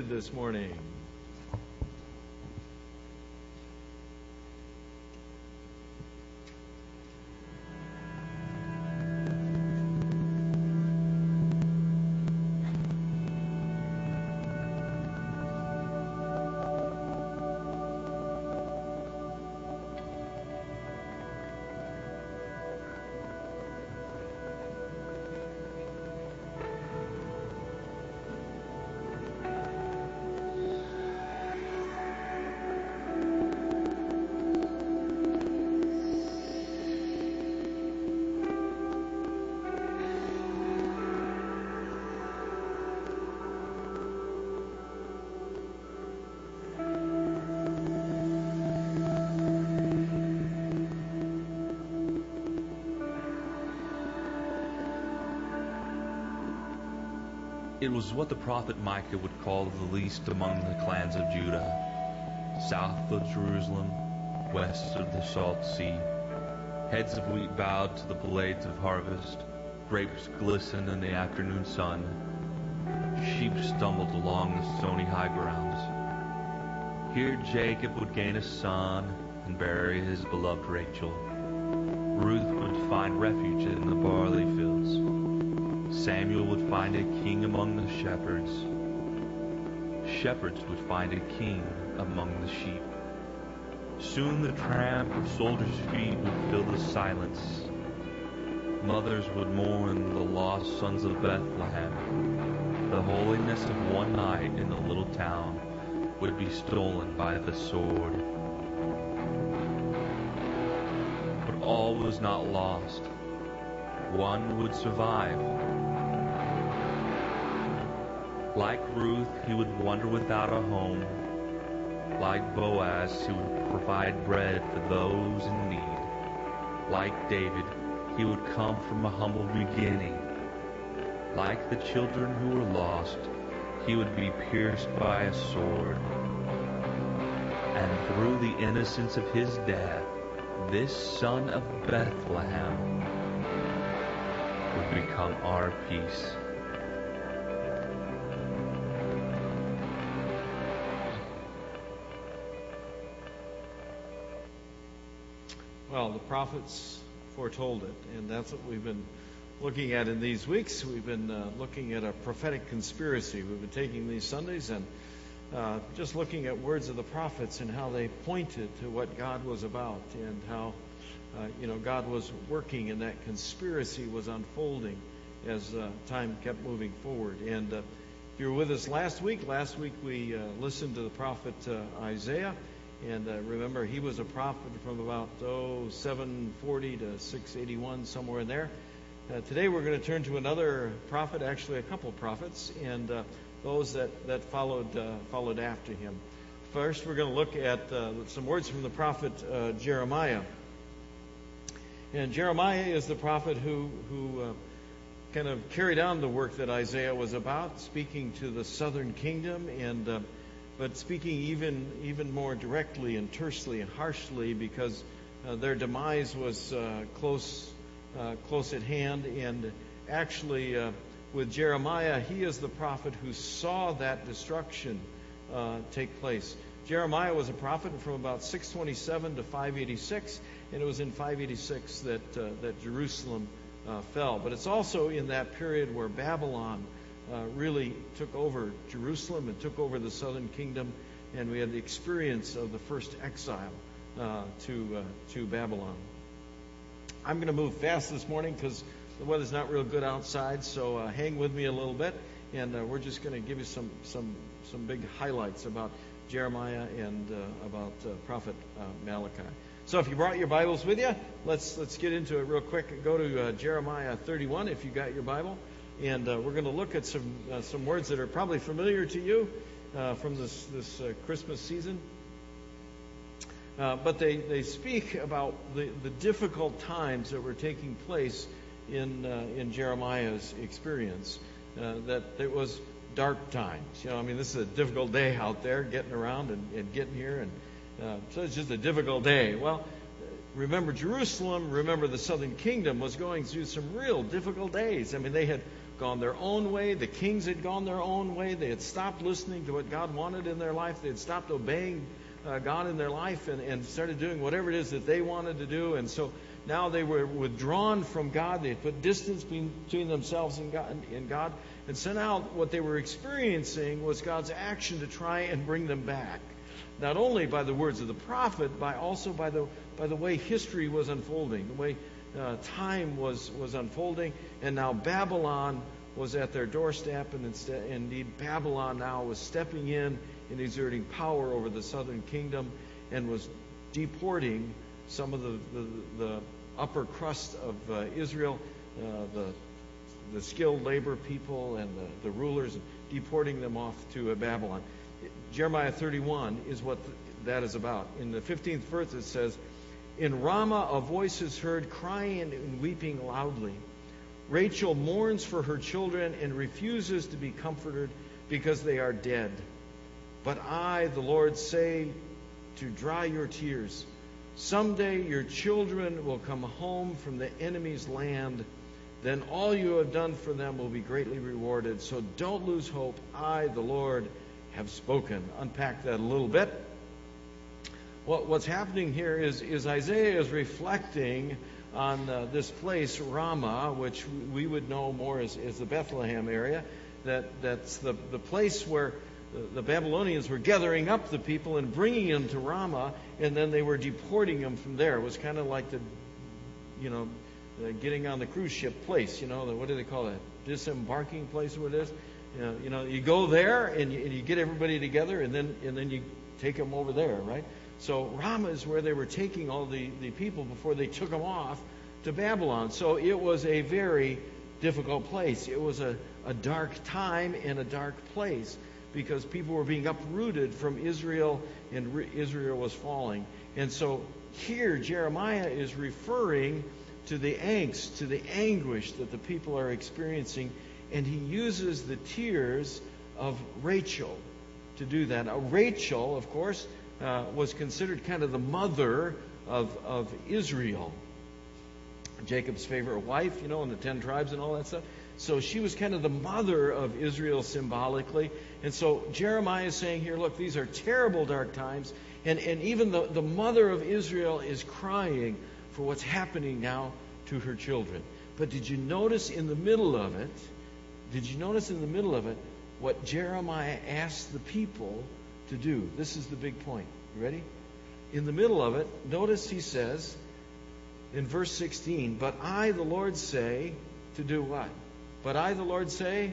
this morning. It was what the prophet Micah would call the least among the clans of Judah. South of Jerusalem, west of the salt sea, heads of wheat bowed to the blades of harvest, grapes glistened in the afternoon sun, sheep stumbled along the stony high grounds. Here Jacob would gain a son and bury his beloved Rachel. Ruth would find refuge in the barley fields. Samuel would find a king among the shepherds. Shepherds would find a king among the sheep. Soon the tramp of soldiers' feet would fill the silence. Mothers would mourn the lost sons of Bethlehem. The holiness of one night in the little town would be stolen by the sword. But all was not lost. One would survive. Like Ruth, he would wander without a home. Like Boaz, he would provide bread for those in need. Like David, he would come from a humble beginning. Like the children who were lost, he would be pierced by a sword. And through the innocence of his death, this son of Bethlehem become our peace. Well, the prophets foretold it, and that's what we've been looking at in these weeks. We've been uh, looking at a prophetic conspiracy. We've been taking these Sundays and uh, just looking at words of the prophets and how they pointed to what God was about and how, uh, you know, God was working and that conspiracy was unfolding as uh, time kept moving forward. And uh, if you were with us last week, last week we uh, listened to the prophet Isaiah and uh, remember, he was a prophet from about oh 740 to 681, somewhere in there. Uh, today we're going to turn to another prophet, actually a couple prophets, and uh, those that that followed uh, followed after him. First, we're going to look at uh, some words from the prophet uh, Jeremiah. And Jeremiah is the prophet who who kind of carried on the work that Isaiah was about, speaking to the southern kingdom and but speaking even even more directly and tersely and harshly because uh, their demise was uh, close uh, close at hand and actually uh, with Jeremiah he is the prophet who saw that destruction uh, take place. Jeremiah was a prophet from about 627 to 586 and it was in 586 that uh, that Jerusalem fell. But it's also in that period where Babylon uh, really took over Jerusalem and took over the southern kingdom, and we had the experience of the first exile uh, to uh, to Babylon. I'm going to move fast this morning because the weather's not real good outside, so uh, hang with me a little bit, and uh, we're just going to give you some some some big highlights about Jeremiah and about Prophet Malachi. So if you brought your Bibles with you, let's let's get into it real quick. Go to Jeremiah 31 if you got your Bible. And uh, we're going to look at some uh, some words that are probably familiar to you uh, from this this uh, Christmas season. Uh, but they, they speak about the, the difficult times that were taking place in uh, in Jeremiah's experience. that it was dark times. You know, I mean, this is a difficult day out there, getting around and, and getting here, and uh, so it's just a difficult day. Well, remember Jerusalem, remember the southern kingdom was going through some real difficult days. I mean, they had gone their own way. The kings had gone their own way. They had stopped listening to what God wanted in their life. They had stopped obeying uh, God in their life and, and started doing whatever it is that they wanted to do. And so now they were withdrawn from God. They put distance between themselves and God. And, God. and so now what they were experiencing was God's action to try and bring them back. Not only by the words of the prophet, but also by the, by the way history was unfolding, the way uh, time was, was unfolding. And now Babylon was at their doorstep, and instead, indeed, Babylon now was stepping in and exerting power over the southern kingdom and was deporting some of the, the, the upper crust of uh, Israel, uh, the, the skilled labor people and the, the rulers, deporting them off to uh, Babylon. Jeremiah 31 is what that is about. In the 15th verse, it says, In Ramah a voice is heard crying and weeping loudly. Rachel mourns for her children and refuses to be comforted because they are dead. But I, the Lord, say to dry your tears. Someday your children will come home from the enemy's land. Then all you have done for them will be greatly rewarded. So don't lose hope. I, the Lord, have spoken. Unpack that a little bit. What, what's happening here is, is Isaiah is reflecting on uh, this place, Ramah, which we would know more as, as the Bethlehem area. That, that's the, the place where the Babylonians were gathering up the people and bringing them to Ramah, and then they were deporting them from there. It was kind of like the, you know, the getting on the cruise ship place. You know, the, what do they call that? Disembarking place, what it is. You know, you, know, you go there and you, and you get everybody together, and then and then you take them over there, right? So Ramah is where they were taking all the, the people before they took them off to Babylon. So it was a very difficult place. It was a, a dark time and a dark place because people were being uprooted from Israel and re- Israel was falling. And so here Jeremiah is referring to the angst, to the anguish that the people are experiencing, and he uses the tears of Rachel to do that. Now, Rachel, of course, uh, was considered kind of the mother of, of Israel. Jacob's favorite wife, you know, and the ten tribes and all that stuff. So she was kind of the mother of Israel symbolically. And so Jeremiah is saying here, look, these are terrible dark times. And, and even the, the mother of Israel is crying for what's happening now to her children. But did you notice in the middle of it, did you notice in the middle of it what Jeremiah asked the people to do? This is the big point. You ready? In the middle of it, notice he says in verse 16, But I, the Lord, say to do what? But I, the Lord, say,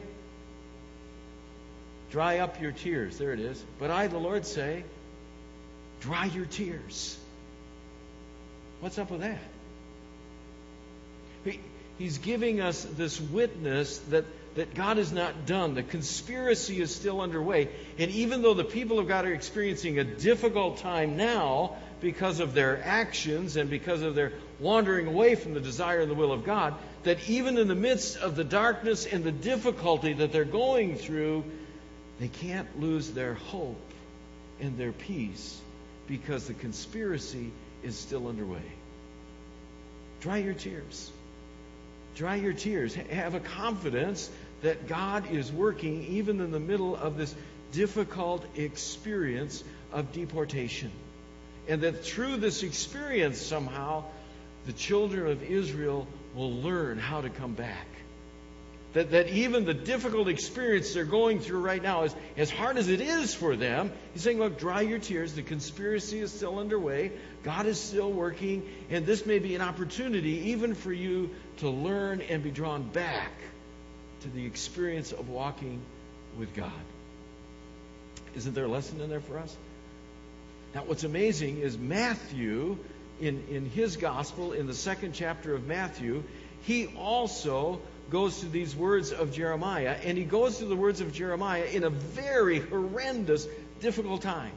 dry up your tears. There it is. But I, the Lord, say, dry your tears. What's up with that? He, he's giving us this witness that, that God is not done. The conspiracy is still underway. And even though the people of God are experiencing a difficult time now because of their actions and because of their wandering away from the desire and the will of God, that even in the midst of the darkness and the difficulty that they're going through, they can't lose their hope and their peace because the conspiracy is still underway. Dry your tears. Dry your tears. Have a confidence that God is working even in the middle of this difficult experience of deportation. And that through this experience, somehow, the children of Israel will learn how to come back. That, that even the difficult experience they're going through right now, is, as hard as it is for them, he's saying, Look, dry your tears. The conspiracy is still underway. God is still working. And this may be an opportunity even for you to learn and be drawn back to the experience of walking with God. Isn't there a lesson in there for us? Now, what's amazing is Matthew in, in his gospel, in the second chapter of Matthew, he also goes to these words of Jeremiah, and he goes to the words of Jeremiah in a very horrendous, difficult time.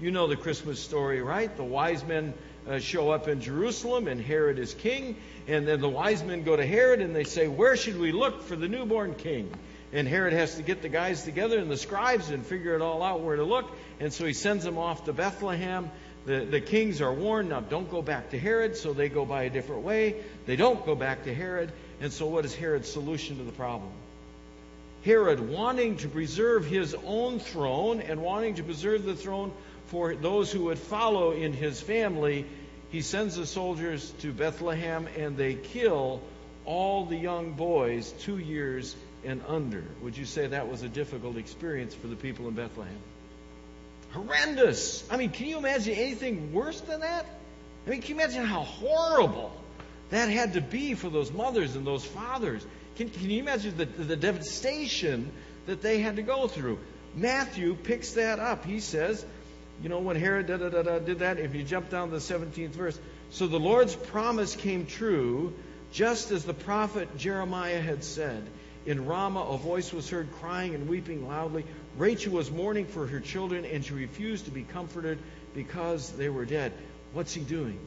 You know the Christmas story, right? The wise men uh, show up in Jerusalem, and Herod is king, and then the wise men go to Herod and they say, Where should we look for the newborn king? And Herod has to get the guys together and the scribes and figure it all out where to look. And so he sends them off to Bethlehem. The, the kings are warned, now don't go back to Herod, so they go by a different way. They don't go back to Herod. And so, what is Herod's solution to the problem? Herod, wanting to preserve his own throne and wanting to preserve the throne for those who would follow in his family, he sends the soldiers to Bethlehem and they kill all the young boys two years and under. Would you say that was a difficult experience for the people in Bethlehem? Horrendous. I mean, can you imagine anything worse than that? I mean, can you imagine how horrible that had to be for those mothers and those fathers? Can, can you imagine the, the devastation that they had to go through? Matthew picks that up. He says, you know, when Herod da, da, da, did that, if you jump down to the 17th verse, so the Lord's promise came true, just as the prophet Jeremiah had said. In Ramah, a voice was heard crying and weeping loudly. Rachel was mourning for her children, and she refused to be comforted because they were dead. What's he doing?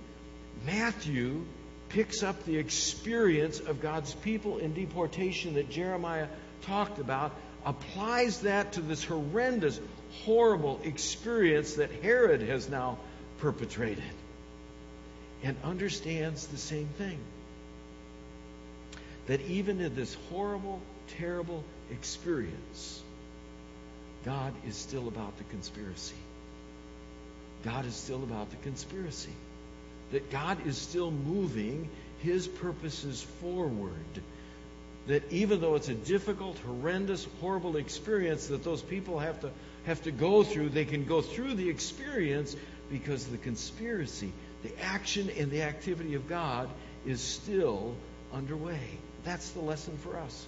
Matthew picks up the experience of God's people in deportation that Jeremiah talked about, applies that to this horrendous, horrible experience that Herod has now perpetrated, and understands the same thing. That even in this horrible, terrible experience, God is still about the conspiracy. God is still about the conspiracy. That God is still moving his purposes forward. That even though it's a difficult, horrendous, horrible experience that those people have to have to go through, they can go through the experience because the conspiracy, the action and the activity of God is still underway. That's the lesson for us.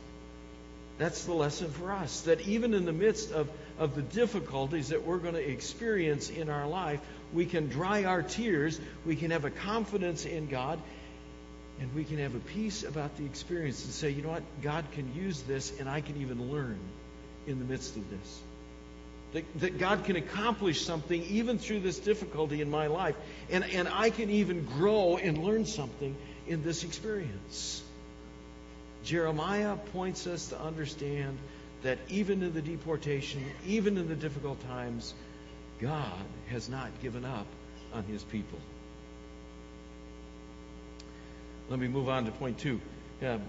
That's the lesson for us. That even in the midst of, of the difficulties that we're going to experience in our life, we can dry our tears, we can have a confidence in God, and we can have a peace about the experience and say, you know what, God can use this, and I can even learn in the midst of this. That, that God can accomplish something even through this difficulty in my life, and, and I can even grow and learn something in this experience. Jeremiah points us to understand that even in the deportation, even in the difficult times, God has not given up on his people. Let me move on to point two. Um,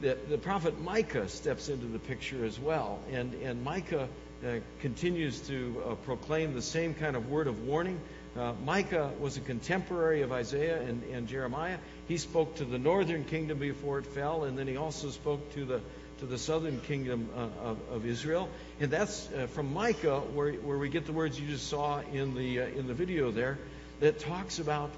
the, the prophet Micah steps into the picture as well, and, and Micah uh, continues to uh, proclaim the same kind of word of warning. Uh, Micah was a contemporary of Isaiah and, and, Jeremiah. He spoke to the northern kingdom before it fell, and then he also spoke to the to the southern kingdom uh, of, of, Israel. And that's uh, from Micah, where, where we get the words you just saw in the uh, in the video there, that talks about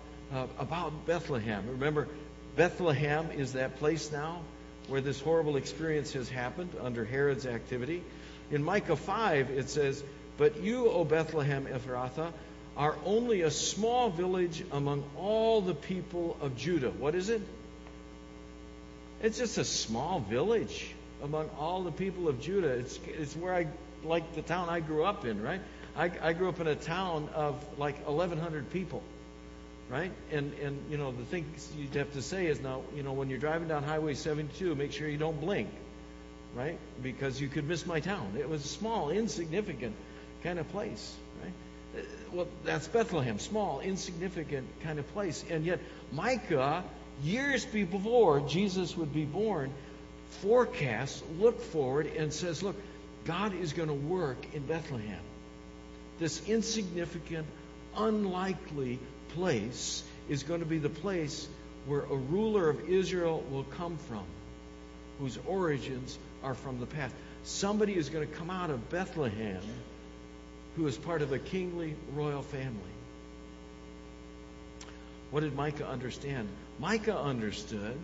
about Bethlehem. Remember, Bethlehem is that place now where this horrible experience has happened under Herod's activity. In Micah 5, it says, But you, O Bethlehem Ephrathah, are only a small village among all the people of Judah. What is it? It's just a small village among all the people of Judah. It's, it's where I, like the town I grew up in, right? I, I grew up in a town of like 1,100 people, right? And, and, you know, the thing you'd have to say is now, you know, when you're driving down Highway 72, make sure you don't blink, right? Because you could miss my town. It was a small, insignificant kind of place, Uh, well, that's Bethlehem, small, insignificant kind of place. And yet, Micah, years before Jesus would be born, forecasts, look forward, and says, look, God is going to work in Bethlehem. This insignificant, unlikely place is going to be the place where a ruler of Israel will come from, whose origins are from the past. Somebody is going to come out of Bethlehem who is part of a kingly royal family. What did Micah understand? Micah understood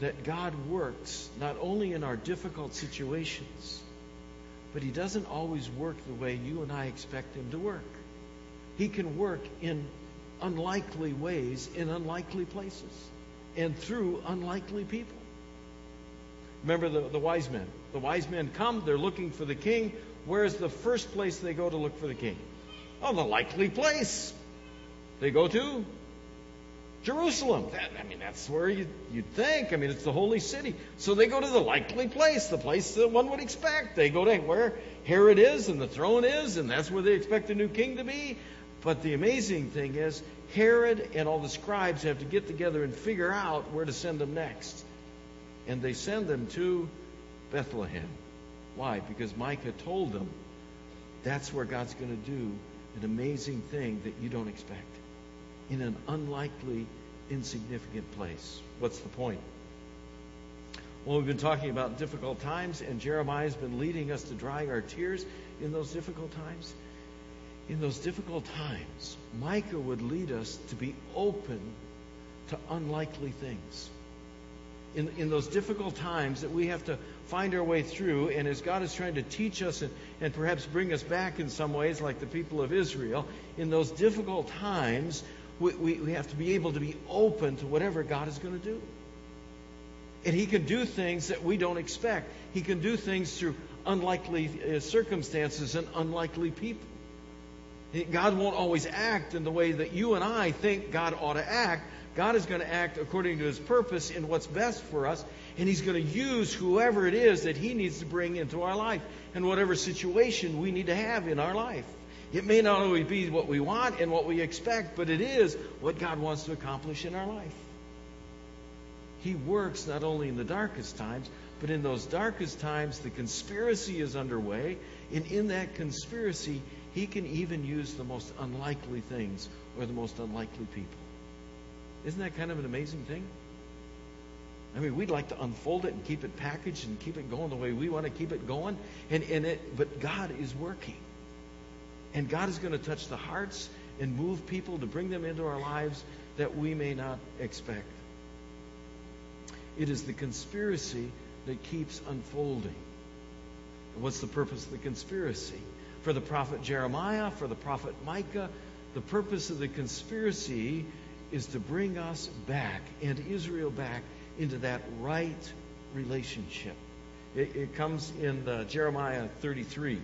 that God works not only in our difficult situations, but He doesn't always work the way you and I expect Him to work. He can work in unlikely ways, in unlikely places, and through unlikely people. Remember the, the wise men. The wise men come, they're looking for the king. Where's the first place they go to look for the king? Oh, the likely place. They go to Jerusalem. That, I mean, that's where you, you'd think. I mean, it's the holy city. So they go to the likely place, the place that one would expect. They go to where Herod is and the throne is, and that's where they expect the new king to be. But the amazing thing is, Herod and all the scribes have to get together and figure out where to send them next. And they send them to Bethlehem. Why? Because Micah told them that's where God's going to do an amazing thing that you don't expect in an unlikely, insignificant place. What's the point? Well, we've been talking about difficult times, and Jeremiah's been leading us to dry our tears in those difficult times. In those difficult times, Micah would lead us to be open to unlikely things. In, in those difficult times that we have to find our way through, and as God is trying to teach us and, and perhaps bring us back in some ways, like the people of Israel, in those difficult times, we, we, we have to be able to be open to whatever God is going to do. And He can do things that we don't expect. He can do things through unlikely uh, circumstances and unlikely people. God won't always act in the way that you and I think God ought to act. God is going to act according to His purpose in what's best for us, and He's going to use whoever it is that He needs to bring into our life and whatever situation we need to have in our life. It may not always be what we want and what we expect, but it is what God wants to accomplish in our life. He works not only in the darkest times, but in those darkest times, the conspiracy is underway. And in that conspiracy, He can even use the most unlikely things or the most unlikely people. Isn't that kind of an amazing thing? I mean, we'd like to unfold it and keep it packaged and keep it going the way we want to keep it going. And, and it, but God is working. And God is going to touch the hearts and move people to bring them into our lives that we may not expect. It is the conspiracy that keeps unfolding. What's the purpose of the conspiracy? For the prophet Jeremiah, for the prophet Micah, the purpose of the conspiracy is to bring us back and Israel back into that right relationship. It, it comes in uh, Jeremiah 33.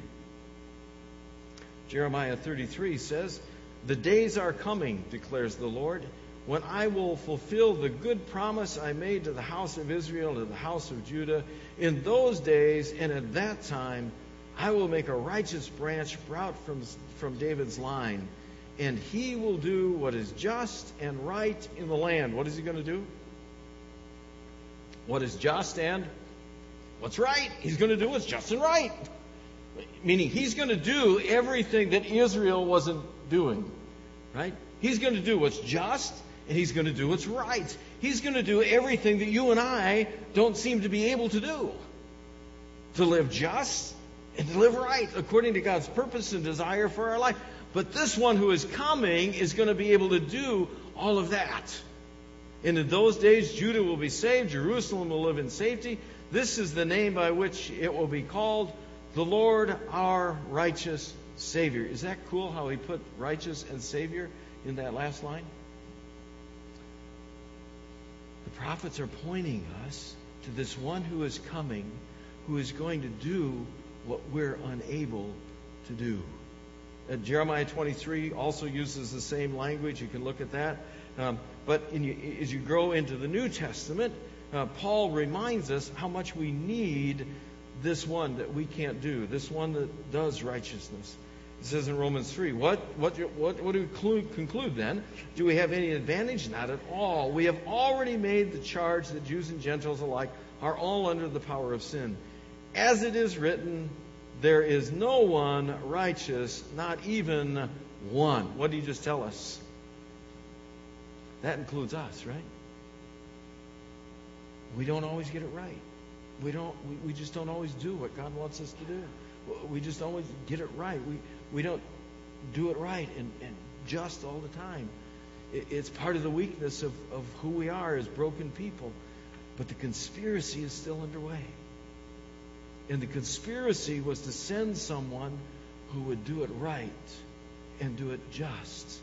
Jeremiah 33 says, The days are coming, declares the Lord when I will fulfill the good promise I made to the house of Israel and to the house of Judah. In those days and at that time, I will make a righteous branch sprout from, from David's line, and he will do what is just and right in the land. What is he going to do? What is just and what's right? He's going to do what's just and right. Meaning, he's going to do everything that Israel wasn't doing. Right? He's going to do what's just and He's going to do what's right. He's going to do everything that you and I don't seem to be able to do. To live just and to live right according to God's purpose and desire for our life. But this one who is coming is going to be able to do all of that. And in those days, Judah will be saved, Jerusalem will live in safety. This is the name by which it will be called the Lord our righteous Savior. Is that cool how he put righteous and Savior in that last line? The prophets are pointing us to this one who is coming, who is going to do what we're unable to do. Uh, Jeremiah 23 also uses the same language. You can look at that. Um, but you, as you grow into the New Testament, uh, Paul reminds us how much we need this one that we can't do, this one that does righteousness. It says in Romans 3. What, what, what, what do we conclude, conclude then? Do we have any advantage? Not at all. We have already made the charge that Jews and Gentiles alike are all under the power of sin. As it is written, there is no one righteous, not even one. What did he just tell us? That includes us, right? We don't always get it right. We don't. We, we just don't always do what God wants us to do. We just always get it right. We we don't do it right and, and just all the time. It, it's part of the weakness of, of who we are as broken people. But the conspiracy is still underway. And the conspiracy was to send someone who would do it right and do it just.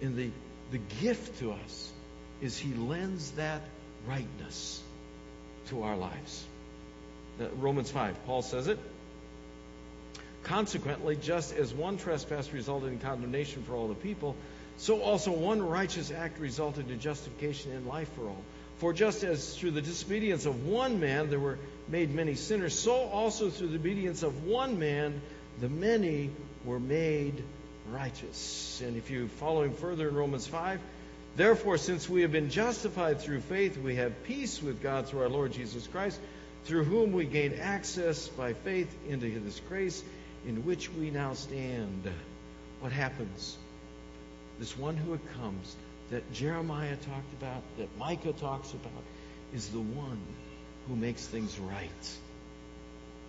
And the, the gift to us is he lends that rightness to our lives. Romans 5, Paul says it. Consequently, just as one trespass resulted in condemnation for all the people, so also one righteous act resulted in justification in life for all. For just as through the disobedience of one man there were made many sinners, so also through the obedience of one man the many were made righteous. And if you follow him further in Romans 5, therefore, since we have been justified through faith, we have peace with God through our Lord Jesus Christ through whom we gain access by faith into His grace in which we now stand. What happens? This one who comes that Jeremiah talked about, that Micah talks about, is the one who makes things right.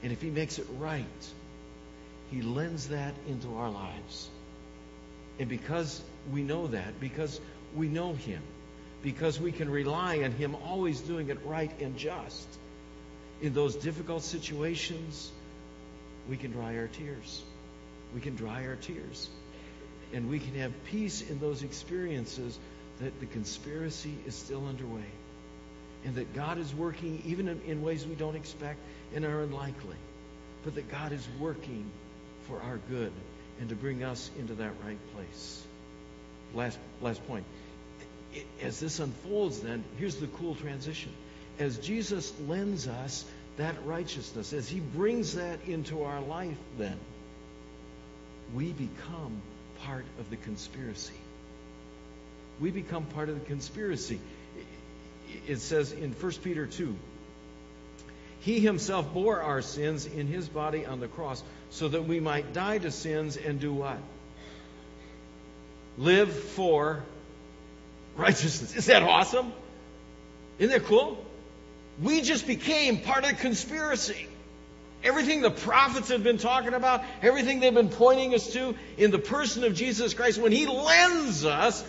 And if he makes it right, he lends that into our lives. And because we know that, because we know him, because we can rely on him always doing it right and just, in those difficult situations, we can dry our tears. We can dry our tears. And we can have peace in those experiences that the conspiracy is still underway. And that God is working even in, ways we don't expect and are unlikely. But that God is working for our good and to bring us into that right place. Last, last point. As this unfolds, then, here's the cool transition. As Jesus lends us that righteousness, as He brings that into our life, then, we become part of the conspiracy. We become part of the conspiracy. It says in 1 Peter 2 He Himself bore our sins in His body on the cross so that we might die to sins and do what? Live for righteousness. Is that awesome? Isn't that cool? We just became part of the conspiracy. Everything the prophets have been talking about, everything they've been pointing us to in the person of Jesus Christ, when He lends us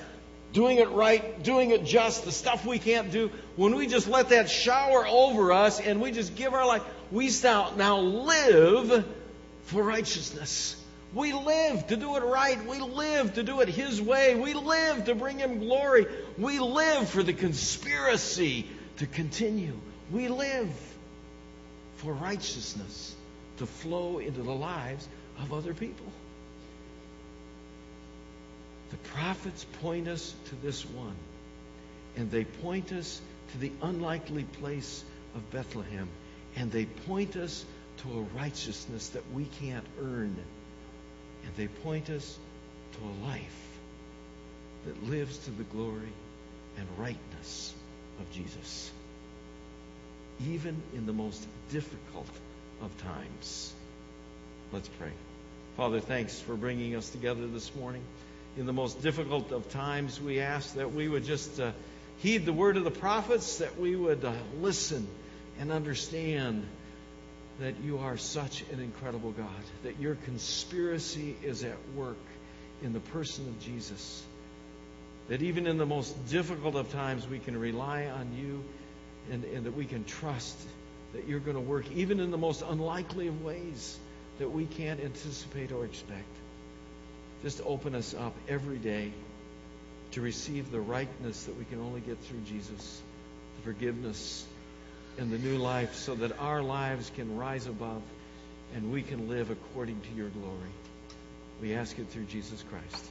doing it right, doing it just, the stuff we can't do, when we just let that shower over us and we just give our life, we now live for righteousness. We live to do it right. We live to do it His way. We live to bring Him glory. We live for the conspiracy to continue. We live for righteousness to flow into the lives of other people. The prophets point us to this one, and they point us to the unlikely place of Bethlehem, and they point us to a righteousness that we can't earn, and they point us to a life that lives to the glory and rightness of Jesus even in the most difficult of times. Let's pray. Father, thanks for bringing us together this morning. In the most difficult of times, we ask that we would just uh, heed the word of the prophets, that we would uh, listen and understand that you are such an incredible God, that your conspiracy is at work in the person of Jesus, that even in the most difficult of times, we can rely on you and, and that we can trust that you're going to work even in the most unlikely of ways that we can't anticipate or expect. Just open us up every day to receive the rightness that we can only get through Jesus, the forgiveness and the new life, so that our lives can rise above and we can live according to your glory. We ask it through Jesus Christ.